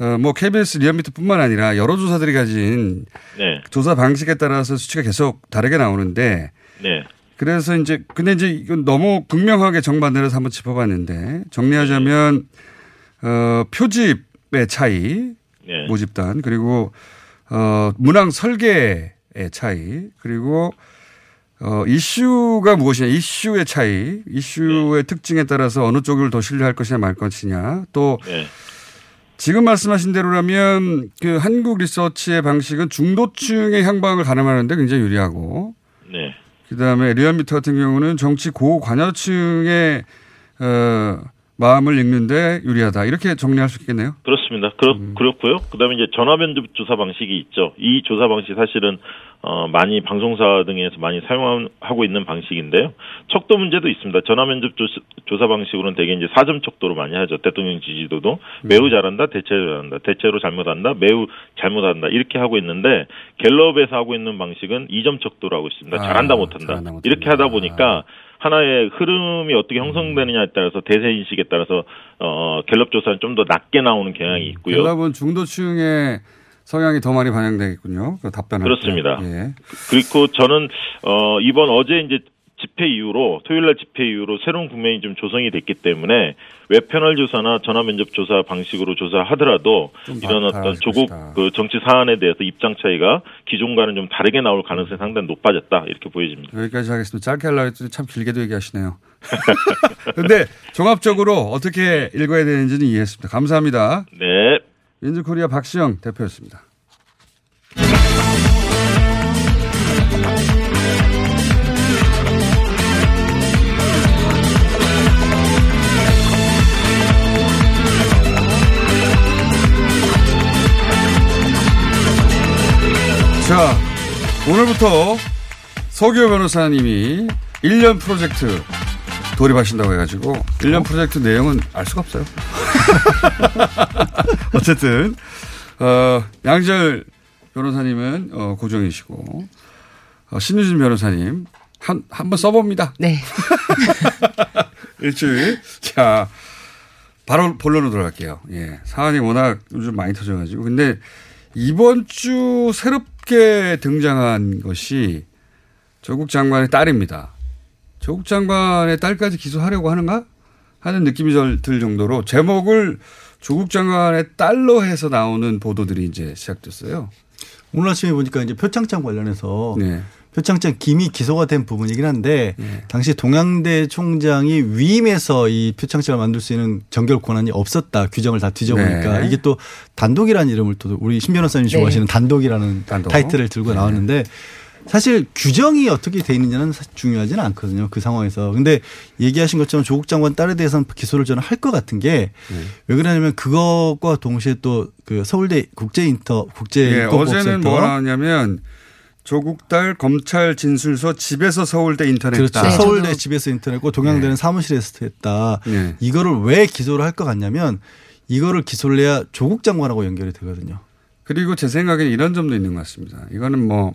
어, 뭐 KBS 리얼미터뿐만 아니라 여러 조사들이 가진 네. 조사 방식에 따라서 수치가 계속 다르게 나오는데 네. 그래서 이제 근데 이제 이건 너무 분명하게 정반대로서 한번 짚어봤는데 정리하자면 어, 표집의 차이, 네. 모집단 그리고 어, 문항 설계의 차이 그리고 어, 이슈가 무엇이냐 이슈의 차이 이슈의 특징에 따라서 어느 쪽을 더 신뢰할 것이냐 말 것이냐 또 네. 지금 말씀하신 대로라면 그 한국 리서치의 방식은 중도층의 향방을 가늠하는데 굉장히 유리하고 네. 그다음에 리얼미터 같은 경우는 정치 고관여층의 어, 마음을 읽는데 유리하다 이렇게 정리할 수 있겠네요. 그렇습니다. 그렇, 그렇고요. 그다음에 이제 전화 면접 조사 방식이 있죠. 이 조사 방식 사실은 어, 많이 방송사 등에서 많이 사용하고 있는 방식인데요. 척도 문제도 있습니다. 전화 면접 조사, 방식으로는 대개 이제 4점 척도로 많이 하죠. 대통령 지지도도 매우 잘한다, 대체로 잘한다, 대체로 잘못한다, 매우 잘못한다 이렇게 하고 있는데 갤럽에서 하고 있는 방식은 2점 척도로 하고 있습니다. 아, 잘한다, 못한다. 이렇게 하다 보니까 하나의 흐름이 어떻게 형성되느냐에 따라서 대세 인식에 따라서 어 갤럽 조사는 좀 더 낮게 나오는 경향이 있고요. 갤럽은 중도층의 성향이 더 많이 반영되겠군요. 그 답변을 그렇습니다. 예. 그리고 저는 어 이번 어제 이제 집회 이후로 토요일 날 집회 이후로 새로운 국면이 좀 조성이 됐기 때문에 웹 패널 조사나 전화 면접 조사 방식으로 조사하더라도 이런 어떤 조국 그 정치 사안에 대해서 입장 차이가 기존과는 좀 다르게 나올 가능성이 상당히 높아졌다 이렇게 보여집니다. 여기까지 하겠습니다. 짧게 하려고 했더니 참 길게도 얘기하시네요. *laughs* 근데 종합적으로 어떻게 읽어야 되는지는 이해했습니다. 감사합니다. 네. 인즈코리아 박시영 대표였습니다. 자, 오늘부터 서기호 변호사님이 1년 프로젝트 돌입하신다고 해가지고 1년 프로젝트 내용은 알 수가 없어요. *laughs* 어쨌든 어, 양절 변호사님은 어, 고정이시고 어, 신유진 변호사님 한 한번 써봅니다. 네. *laughs* 일주일. 자, 바로 본론으로 들어갈게요. 예. 사안이 워낙 요즘 많이 터져가지고. 근데 이번 주 새롭게 등장한 것이 조국 장관의 딸입니다. 조국 장관의 딸까지 기소하려고 하는가? 하는 느낌이 들 정도로 제목을 조국 장관의 딸로 해서 나오는 보도들이 이제 시작됐어요. 오늘 아침에 보니까 이제 표창장 관련해서 네. 표창장 김이 기소가 된 부분이긴 한데 당시 동양대 총장이 위임해서 이 표창장을 만들 수 있는 정결 권한이 없었다 규정을 다 뒤져보니까 네. 이게 또 단독이라는 이름을 또 우리 신 변호사님 네. 좋아하시는 단독이라는 단독. 타이틀을 들고 네. 나왔는데 사실 규정이 어떻게 돼 있느냐는 사- 중요하지는 않거든요. 그 상황에서. 근데 얘기하신 것처럼 조국 장관 딸에 대해서는 기소를 저는 할 것 같은 게왜 네. 그러냐면 그것과 동시에 또 그 서울대 국제 인터 국제 예, 인터법센터 어제는 뭐라 하냐면 조국 딸 검찰 진술서 집에서 서울대 인터넷 그렇죠. 서울대 집에서 인터넷고 동양대는 사무실에서 했다. 네. 이거를 왜 기소를 할 것 같냐면 이거를 기소를 해야 조국 장관하고 연결이 되거든요. 그리고 제 생각엔 이런 점도 있는 것 같습니다. 이거는 뭐,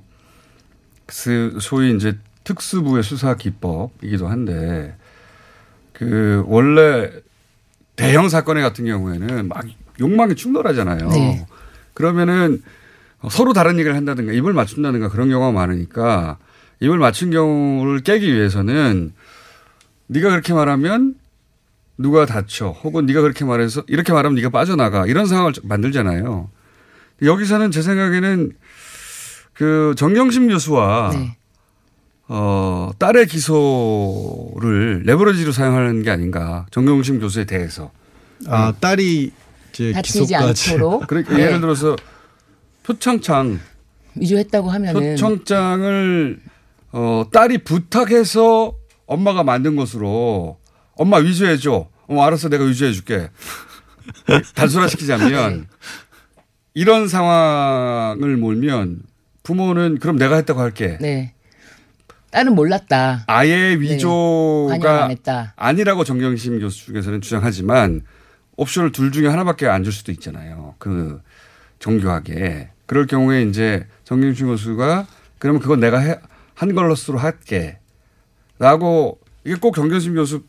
그 소위 이제 특수부의 수사 기법이기도 한데, 그, 원래 대형 사건의 같은 경우에는 막 욕망이 충돌하잖아요. 네. 그러면은 서로 다른 얘기를 한다든가 입을 맞춘다든가 그런 경우가 많으니까 입을 맞춘 경우를 깨기 위해서는 네가 그렇게 말하면 누가 다쳐 혹은 네가 그렇게 말해서 이렇게 말하면 네가 빠져나가 이런 상황을 만들잖아요. 여기서는 제 생각에는 그 정경심 교수와 어 딸의 기소를 레버리지로 사용하는 게 아닌가 정경심 교수에 대해서 아 딸이 이제 다치지 기소까지. 않도록. *laughs* 그러니까 네. 예를 들어서 표창장 위조했다고 하면은 표창장을 어 딸이 부탁해서 엄마가 만든 것으로 엄마 위조해 줘. 어 알았어 내가 위조해 줄게. *laughs* 단순화시키자면 이런 상황을 몰면 부모는 그럼 내가 했다고 할게. 네. 딸은 몰랐다. 아예 네. 위조가 안 했다. 아니라고 정경심 교수 측에서는 주장하지만 옵션을 둘 중에 하나밖에 안 줄 수도 있잖아요. 그 정교하게. 그럴 경우에 이제 정경심 교수가 그러면 그건 내가 해, 한 걸로스로 할게. 라고 이게 꼭 정경심 교수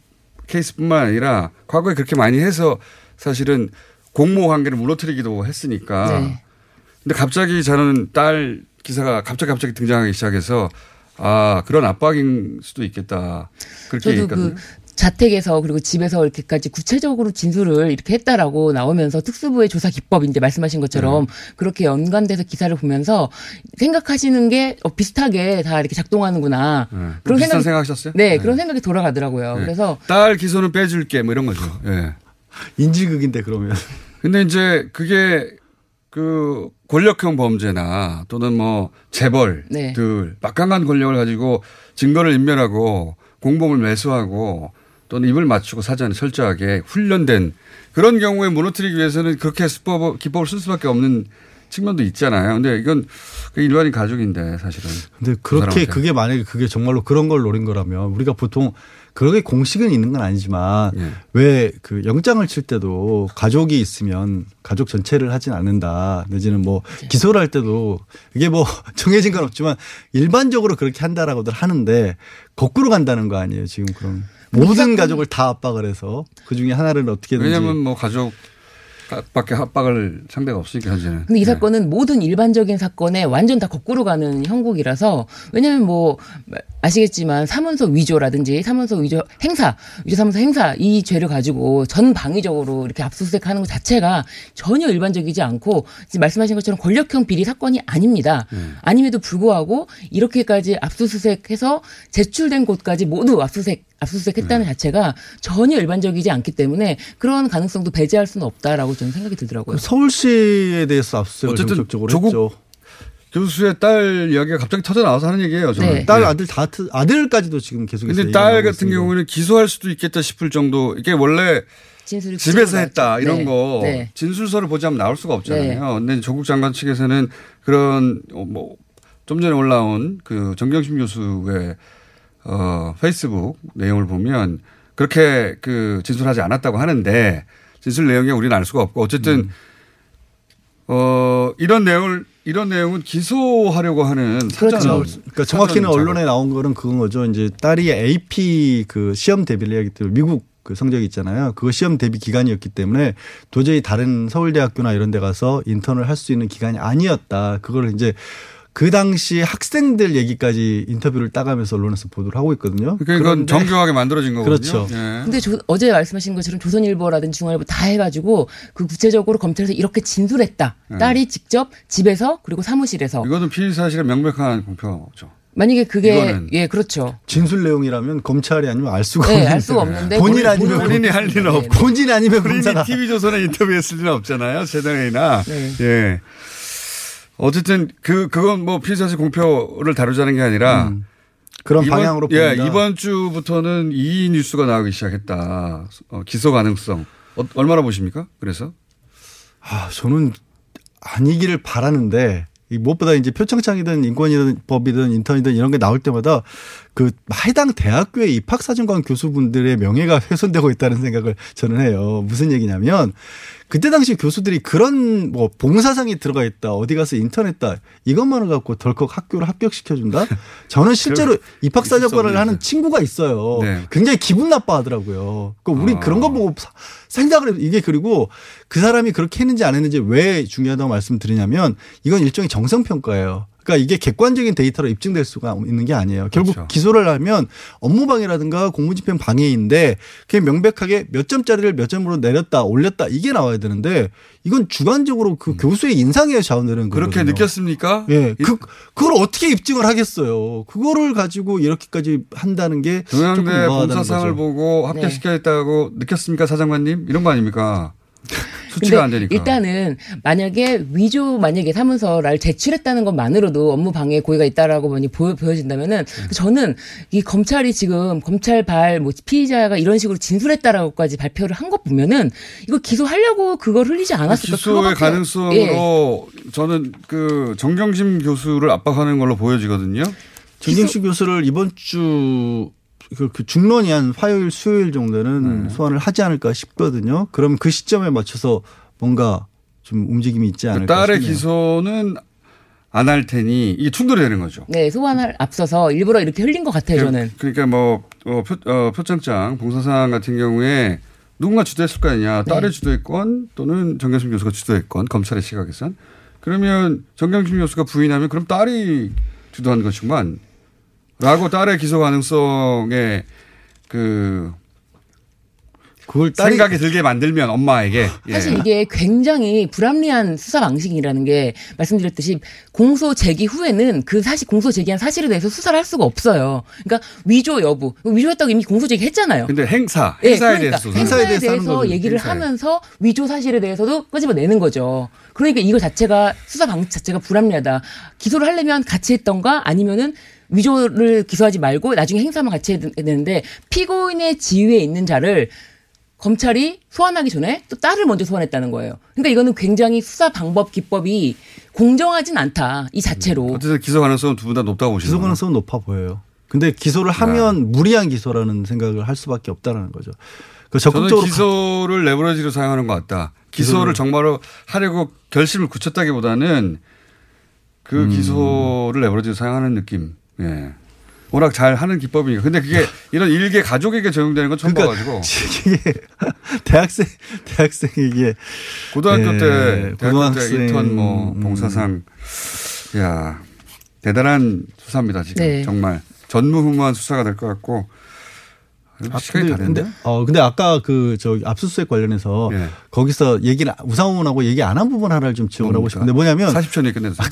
케이스뿐만 아니라 과거에 그렇게 많이 해서 사실은 공모 관계를 무너뜨리기도 했으니까. 네. 근데 갑자기 저는 딸 기사가 갑자기 갑자기 등장하기 시작해서 아 그런 압박인 수도 있겠다 그렇게 저도 얘기했거든요. 그 자택에서 그리고 집에서 이렇게까지 구체적으로 진술을 이렇게 했다라고 나오면서 특수부의 조사 기법 이제 말씀하신 것처럼 네. 그렇게 연관돼서 기사를 보면서 생각하시는 게 어, 비슷하게 다 이렇게 작동하는구나. 네. 비슷한 생각하셨어요? 네, 네. 그런 생각이 돌아가더라고요. 네. 그래서 딸 기소는 빼줄게 뭐 이런 거죠. 예. 인질극인데 그러면. 근데 이제 그게 그 권력형 범죄나 또는 뭐 재벌들 네. 막강한 권력을 가지고 증거를 인멸하고 공범을 매수하고 또는 입을 맞추고 사전에 철저하게 훈련된 그런 경우에 무너뜨리기 위해서는 그렇게 수법 기법을 쓸 수밖에 없는 측면도 있잖아요. 근데 이건 그 일반인 가족인데 사실은. 근데 그 그렇게 사람한테. 그게 만약에 그게 정말로 그런 걸 노린 거라면 우리가 보통 그렇게 공식은 있는 건 아니지만 예. 왜그 영장을 칠 때도 가족이 있으면 가족 전체를 하진 않는다. 내지는 뭐 기소를 할 때도 이게 뭐 *laughs* 정해진 건 없지만 일반적으로 그렇게 한다라고들 하는데 거꾸로 간다는 거 아니에요 지금 그럼. 모든 가족을 다 압박을 해서 그 중에 하나를 어떻게든지 왜냐하면 뭐 가족 밖에 합박을 상대가 없으니까 현재는. 근데 이 네. 사건은 모든 일반적인 사건에 완전 다 거꾸로 가는 형국이라서 왜냐면 뭐 아시겠지만 사문서 위조라든지 사문서 위조 행사 위조 사문서 행사 이 죄를 가지고 전방위적으로 이렇게 압수수색하는 것 자체가 전혀 일반적이지 않고 지금 말씀하신 것처럼 권력형 비리 사건이 아닙니다. 아님에도 불구하고 이렇게까지 압수수색해서 제출된 곳까지 모두 압수수색 압수수색했다는 자체가 전혀 일반적이지 않기 때문에 그런 가능성도 배제할 수는 없다라고 저는 생각이 들더라고요. 그 서울시에 대해서 압수수색을 어쨌든 정적으로 조국 했죠. 교수의 딸 이야기가 갑자기 터져 나와서 하는 얘기예요. 저는. 네. 딸 아들 다 트- 아들까지도 지금 계속해서 근데 딸 같은. 경우는 기소할 수도 있겠다 싶을 정도 이게 원래 집에서 했다. 이런 네. 거 네. 진술서를 보지 않으면 나올 수가 없잖아요. 근데 조국 장관 측에서는 그런 어, 뭐좀 전에 올라온 그 정경심 교수의 어 페이스북 내용을 보면 그렇게 그 진술하지 않았다고 하는데 진술 내용이 우리는 알 수가 없고 어쨌든 어 이런 내용을 이런 내용은 기소하려고 하는 사전 그렇죠. 그러니까 정확히는 사전 언론에 나온 거는 그건 거죠. 이제 딸이 AP 그 시험 대비를 해야기 때문에 미국 그 성적이 있잖아요. 그거 시험 대비 기간이었기 때문에 도저히 다른 서울대학교나 이런 데 가서 인턴을 할 수 있는 기간이 아니었다. 그걸 이제 그 당시 학생들 얘기까지 인터뷰를 따가면서 언론에서 보도를 하고 있거든요. 그러니까 이건 정교하게 만들어진 거거든요. 그렇죠. 예. 근데 조- 어제 말씀하신 것처럼 조선일보라든지 중앙일보 다 해가지고 그 구체적으로 검찰에서 이렇게 진술했다. 네. 딸이 직접 집에서 그리고 사무실에서 이거는 피의 사실의 명백한 공표죠. 만약에 그게 이거는. 예 그렇죠. 진술 내용이라면 검찰이 아니면 알 수가 네, 없는 알 수가 없는데 본인 본인- 아니면 본인이 할 리는 없고 본인 아니면 본인이 검사가 TV조선에 인터뷰했을 리는 없잖아요. 세상에나. 네. 예. 어쨌든 그 그건 뭐 피의사실 공표를 다루자는 게 아니라 음. 그런 방향으로 예, 보인다. 이번 주부터는 이 뉴스가 나오기 시작했다. 어, 기소 가능성 어, 얼마나 보십니까? 그래서 아, 저는 아니기를 바라는데 이 무엇보다 이제 표창장이든 인권이든 법이든 인턴이든 이런 게 나올 때마다 그 해당 대학교의 입학사정관 교수분들의 명예가 훼손되고 있다는 생각을 저는 해요. 무슨 얘기냐면 그때 당시 교수들이 그런 뭐 봉사상이 들어가 있다 어디 가서 인턴했다 이것만을 갖고 덜컥 학교를 합격시켜준다 저는 실제로 입학사정관을 하는 친구가 있어요 네. 굉장히 기분 나빠하더라고요 그러니까 우리 아. 그런 거 보고 사- 생각을 해요 이게 그리고 그 사람이 그렇게 했는지 안 했는지 왜 중요하다고 말씀드리냐면 이건 일종의 정성평가예요 그러니까 이게 객관적인 데이터로 입증될 수가 있는 게 아니에요. 결국 그렇죠. 기소를 하면 업무방해라든가 공무집행 방해인데 그게 명백하게 몇 점짜리를 몇 점으로 내렸다 올렸다 이게 나와야 되는데 이건 주관적으로 그 교수의 인상에 좌우되는 음. 그렇게 거거든요. 느꼈습니까? 예, 그 그걸 어떻게 입증을 하겠어요? 그거를 가지고 이렇게까지 한다는 게 동양대 봉사상을 거죠. 보고 합격시켜야겠다고 느꼈습니까, 사장관님? 이런 거 아닙니까? *laughs* 수치가 안 되니까. 일단은 만약에 위조 만약에 사문서를 제출했다는 것만으로도 업무 방해 고의가 있다라고 많이 보여, 보여진다면은 네. 저는 이 검찰이 지금 검찰 발 뭐 피의자가 이런 식으로 진술했다라고까지 발표를 한 것 보면은 이거 기소하려고 그걸 흘리지 않았을까? 기소의 그거밖에- 가능성으로 저는 그 정경심 교수를 압박하는 걸로 보여지거든요. 정경식 교수를 이번 주 그, 그 중론이 한 화요일 수요일 정도는 네. 소환을 하지 않을까 싶거든요. 그럼 그 시점에 맞춰서 뭔가 좀 움직임이 있지 않을까 그 딸의 싶네요. 기소는 안 할 테니 이게 충돌이 되는 거죠. 네, 소환을 앞서서 일부러 이렇게 흘린 것 같아요, 저는. 그러니까 뭐 어, 표, 어, 표창장 봉사상 같은 경우에 누군가 주도했을 거 아니냐. 네. 딸의 주도했건 또는 정경심 교수가 주도했건 검찰의 시각에선 그러면 정경심 교수가 부인하면 그럼 딸이 주도한 것이구만. 라고 딸의 기소 가능성에 그 그걸 딸이 생각이 들게 만들면 엄마에게 예. 사실 이게 굉장히 불합리한 수사 방식이라는 게 말씀드렸듯이 공소 제기 후에는 그 사실 공소 제기한 사실에 대해서 수사를 할 수가 없어요. 그러니까 위조 여부 위조했다고 이미 공소 제기했잖아요. 근데 행사 예, 행사에 그러니까 대해서 행사에 대해서 대해서 얘기를 행사에. 하면서 위조 사실에 대해서도 끄집어내는 거죠. 그러니까 이거 자체가 수사 방식 자체가 불합리하다. 기소를 하려면 같이 했던가 아니면은 위조를 기소하지 말고 나중에 행사만 같이 해야 되는데 피고인의 지위에 있는 자를 검찰이 소환하기 전에 또 딸을 먼저 소환했다는 거예요. 그러니까 이거는 굉장히 수사 방법 기법이 공정하진 않다 이 자체로. 어쨌든 기소 가능성은 두 분 다 높다고 보시는 기소. 가능성은 높아 보여요. 근데 기소를 하면 무리한 기소라는 생각을 할 수밖에 없다는 거죠. 그 저는 적극적으로 기소를 레버리지로 사용하는 것 같다. 기소를 기소를- 정말로 하려고 결심을 굳혔다기보다는 그 음. 기소를 레버리지로 사용하는 느낌. 예. 워낙 잘 하는 기법이니까. 근데 그게 *laughs* 이런 일개 가족에게 적용되는 건 처음 그러니까 봐가지고. *laughs* 이게 대학생 대학생에게 고등학교 예, 때, 대학교 때 인턴 뭐 음. 봉사상. 야 대단한 수사입니다 지금 네. 정말 전무후무한 수사가 될 것 같고. 아, 시간이 근데, 다 됐네. 근데, 어, 근데 아까 그, 저, 압수수색 관련해서 예. 거기서 얘기를, 우상훈하고 얘기 안 한 부분 하나를 좀 지원을 하고? 싶은데 뭐냐면 40초 내에 끝내주세요.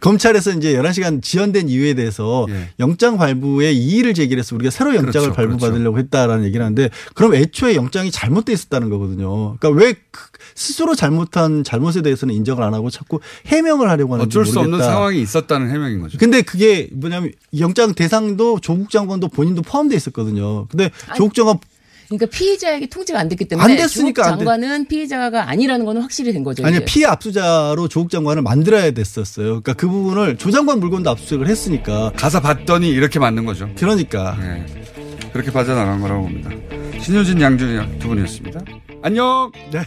검찰에서 이제 11시간 지연된 이유에 대해서 예. 영장 발부에 이의를 제기해서 우리가 새로 영장을 그렇죠, 발부받으려고 했다라는 얘기를 하는데 그럼 애초에 영장이 잘못돼 있었다는 거거든요. 그러니까 왜 그- 스스로 잘못한 잘못에 대해서는 인정을 안 하고 자꾸 해명을 하려고 하는지 어쩔 수 없는 모르겠다. 상황이 있었다는 해명인 거죠. 근데 그게 뭐냐면 영장 대상도 조국 장관도 본인도 포함돼 있었거든요. 근데 조국 장관 그러니까 피의자에게 통지가 안 됐기 때문에 안 됐으니까 조국 안 돼. 장관은 피의자가 아니라는 거는 확실히 된 거죠. 아니. 피해 압수자로 조국 장관을 만들어야 됐었어요. 그러니까 그 부분을 조 장관 물건도 압수수색을 했으니까 가서 봤더니 이렇게 맞는 거죠. 그러니까 네. 그렇게 빠져나간 거라고 봅니다. 신효진 양준이 두 분이었습니다. 안녕. 네.